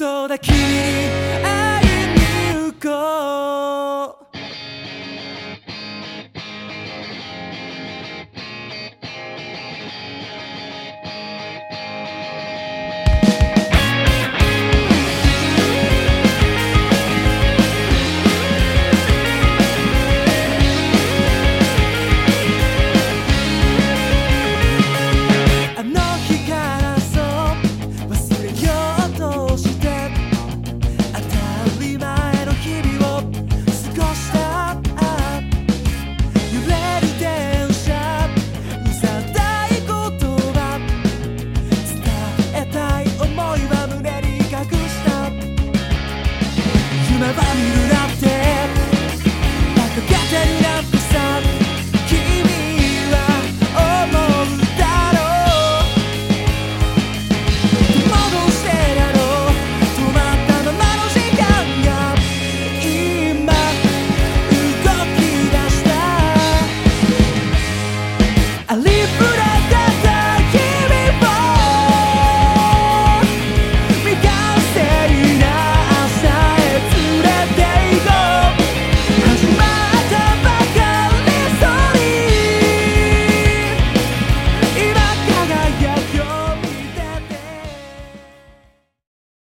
そうだ君。ば見る